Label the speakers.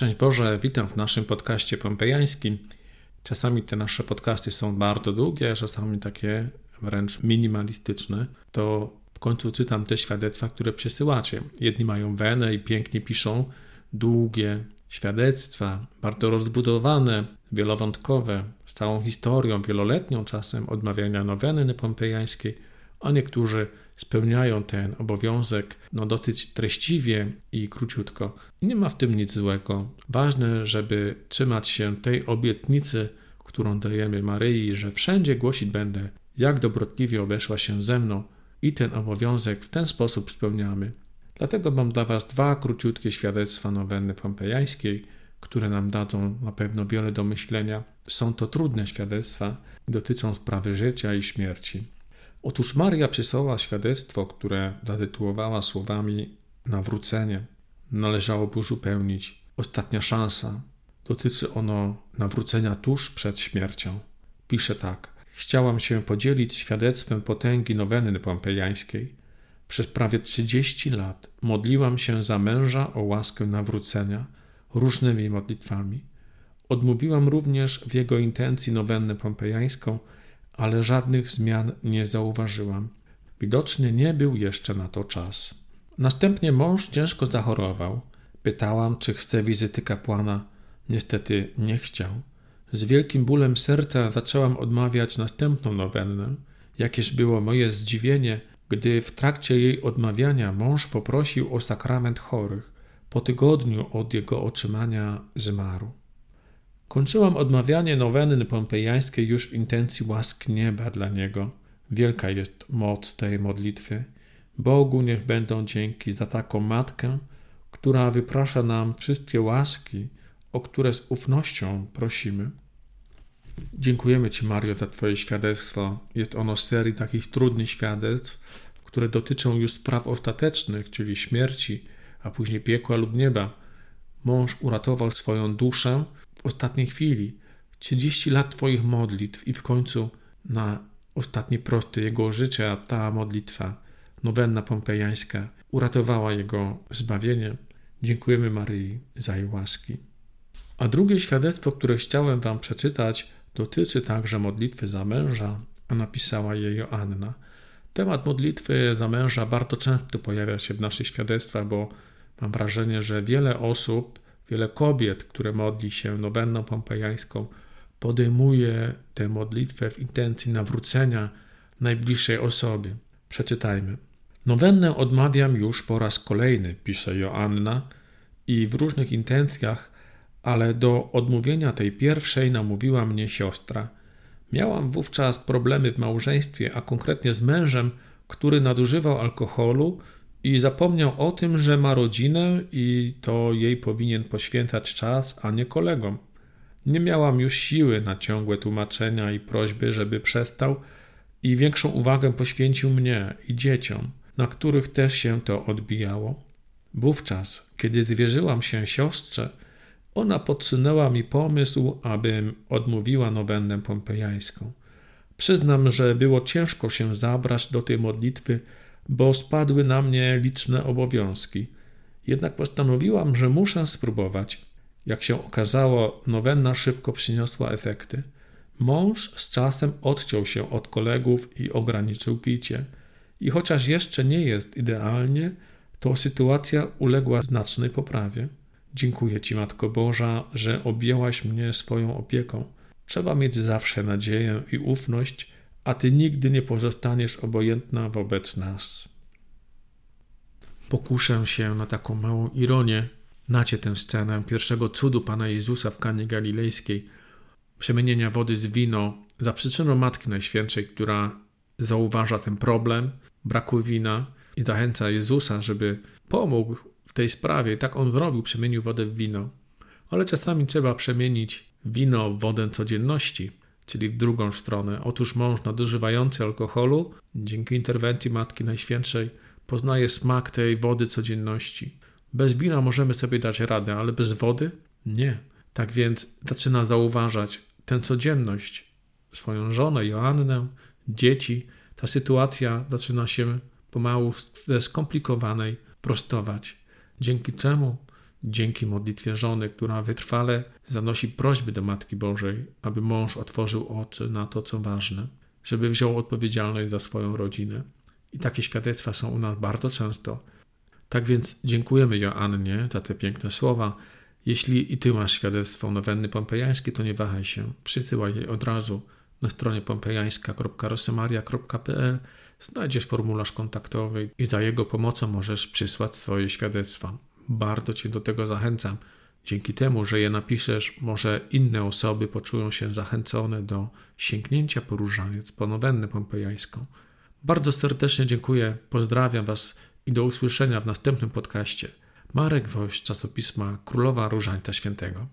Speaker 1: Szczęść Boże, witam w naszym podcaście pompejańskim. Czasami te nasze podcasty są bardzo długie, czasami takie wręcz minimalistyczne. To w końcu czytam te świadectwa, które przesyłacie. Jedni mają wenę i pięknie piszą długie świadectwa, bardzo rozbudowane, wielowątkowe, z całą historią, wieloletnią czasem odmawiania noweny pompejańskiej, a niektórzy spełniają ten obowiązek no, dosyć treściwie i króciutko. Nie ma w tym nic złego. Ważne, żeby trzymać się tej obietnicy, którą dajemy Maryi, że wszędzie głosić będę, jak dobrotliwie obeszła się ze mną i ten obowiązek w ten sposób spełniamy. Dlatego mam dla Was dwa króciutkie świadectwa nowenny pompejańskiej, które nam dadzą na pewno wiele do myślenia. Są to trudne świadectwa dotyczą sprawy życia i śmierci. Otóż Maria przysłała świadectwo, które zatytułowała słowami nawrócenie. Należałoby uzupełnić. Ostatnia szansa. Dotyczy ono nawrócenia tuż przed śmiercią. Pisze tak. Chciałam się podzielić świadectwem potęgi noweny pompejańskiej. Przez prawie 30 lat modliłam się za męża o łaskę nawrócenia różnymi modlitwami. Odmówiłam również w jego intencji nowennę pompejańską – ale żadnych zmian nie zauważyłam. Widocznie nie był jeszcze na to czas. Następnie mąż ciężko zachorował. Pytałam, czy chce wizyty kapłana. Niestety nie chciał. Z wielkim bólem serca zaczęłam odmawiać następną nowennę. Jakież było moje zdziwienie, gdy w trakcie jej odmawiania mąż poprosił o sakrament chorych. Po tygodniu od jego otrzymania zmarł. Kończyłam odmawianie noweny pompejańskiej już w intencji łask nieba dla niego. Wielka jest moc tej modlitwy. Bogu niech będą dzięki za taką matkę, która wyprasza nam wszystkie łaski, o które z ufnością prosimy. Dziękujemy Ci, Mario, za Twoje świadectwo. Jest ono z serii takich trudnych świadectw, które dotyczą już spraw ostatecznych, czyli śmierci, a później piekła lub nieba. Mąż uratował swoją duszę ostatniej chwili. 30 lat Twoich modlitw i w końcu na ostatni prosty jego życia ta modlitwa, nowenna pompejańska, uratowała jego zbawienie. Dziękujemy Maryi za jej łaski. A drugie świadectwo, które chciałem Wam przeczytać, dotyczy także modlitwy za męża, a napisała je Joanna. Temat modlitwy za męża bardzo często pojawia się w naszych świadectwach, bo mam wrażenie, że wiele osób Wiele kobiet, które modli się nowenną pompejańską, podejmuje tę modlitwę w intencji nawrócenia najbliższej osobie. Przeczytajmy. Nowennę odmawiam już po raz kolejny, pisze Joanna, i w różnych intencjach, ale do odmówienia tej pierwszej namówiła mnie siostra. Miałam wówczas problemy w małżeństwie, a konkretnie z mężem, który nadużywał alkoholu i zapomniał o tym, że ma rodzinę i to jej powinien poświęcać czas, a nie kolegom. Nie miałam już siły na ciągłe tłumaczenia i prośby, żeby przestał, i większą uwagę poświęcił mnie i dzieciom, na których też się to odbijało. Wówczas, kiedy zwierzyłam się siostrze, ona podsunęła mi pomysł, abym odmówiła nowennę pompejańską. Przyznam, że było ciężko się zabrać do tej modlitwy bo spadły na mnie liczne obowiązki. Jednak postanowiłam, że muszę spróbować. Jak się okazało, nowenna szybko przyniosła efekty. Mąż z czasem odciął się od kolegów i ograniczył picie. I chociaż jeszcze nie jest idealnie, to sytuacja uległa znacznej poprawie. Dziękuję Ci, Matko Boża, że objęłaś mnie swoją opieką. Trzeba mieć zawsze nadzieję i ufność, a Ty nigdy nie pozostaniesz obojętna wobec nas. Pokuszę się na taką małą ironię. Nacie tę scenę pierwszego cudu Pana Jezusa w Kanie Galilejskiej, przemienienia wody z wino, za przyczyną Matki Najświętszej, która zauważa ten problem braku wina i zachęca Jezusa, żeby pomógł w tej sprawie. I tak on zrobił, przemienił wodę w wino. Ale czasami trzeba przemienić wino w wodę codzienności czyli w drugą stronę. Otóż mąż nadużywający alkoholu, dzięki interwencji Matki Najświętszej, poznaje smak tej wody codzienności. Bez wina możemy sobie dać radę, ale bez wody nie. Tak więc zaczyna zauważać tę codzienność, swoją żonę Joannę, dzieci. Ta sytuacja zaczyna się pomału ze skomplikowanej prostować. Dzięki czemu dzięki modlitwie żony, która wytrwale zanosi prośby do Matki Bożej, aby mąż otworzył oczy na to, co ważne, żeby wziął odpowiedzialność za swoją rodzinę. I takie świadectwa są u nas bardzo często. Tak więc dziękujemy Joannie za te piękne słowa. Jeśli i ty masz świadectwo nowenny pompejańskie, to nie wahaj się, przysyłaj je od razu na stronie pompejańska.rosemaria.pl znajdziesz formularz kontaktowy i za jego pomocą możesz przysłać swoje świadectwa. Bardzo Cię do tego zachęcam. Dzięki temu, że je napiszesz, może inne osoby poczują się zachęcone do sięgnięcia po różaniec, po nowennę pompejańską. Bardzo serdecznie dziękuję, pozdrawiam Was i do usłyszenia w następnym podcaście. Marek Woś, czasopisma Królowa Różańca Świętego.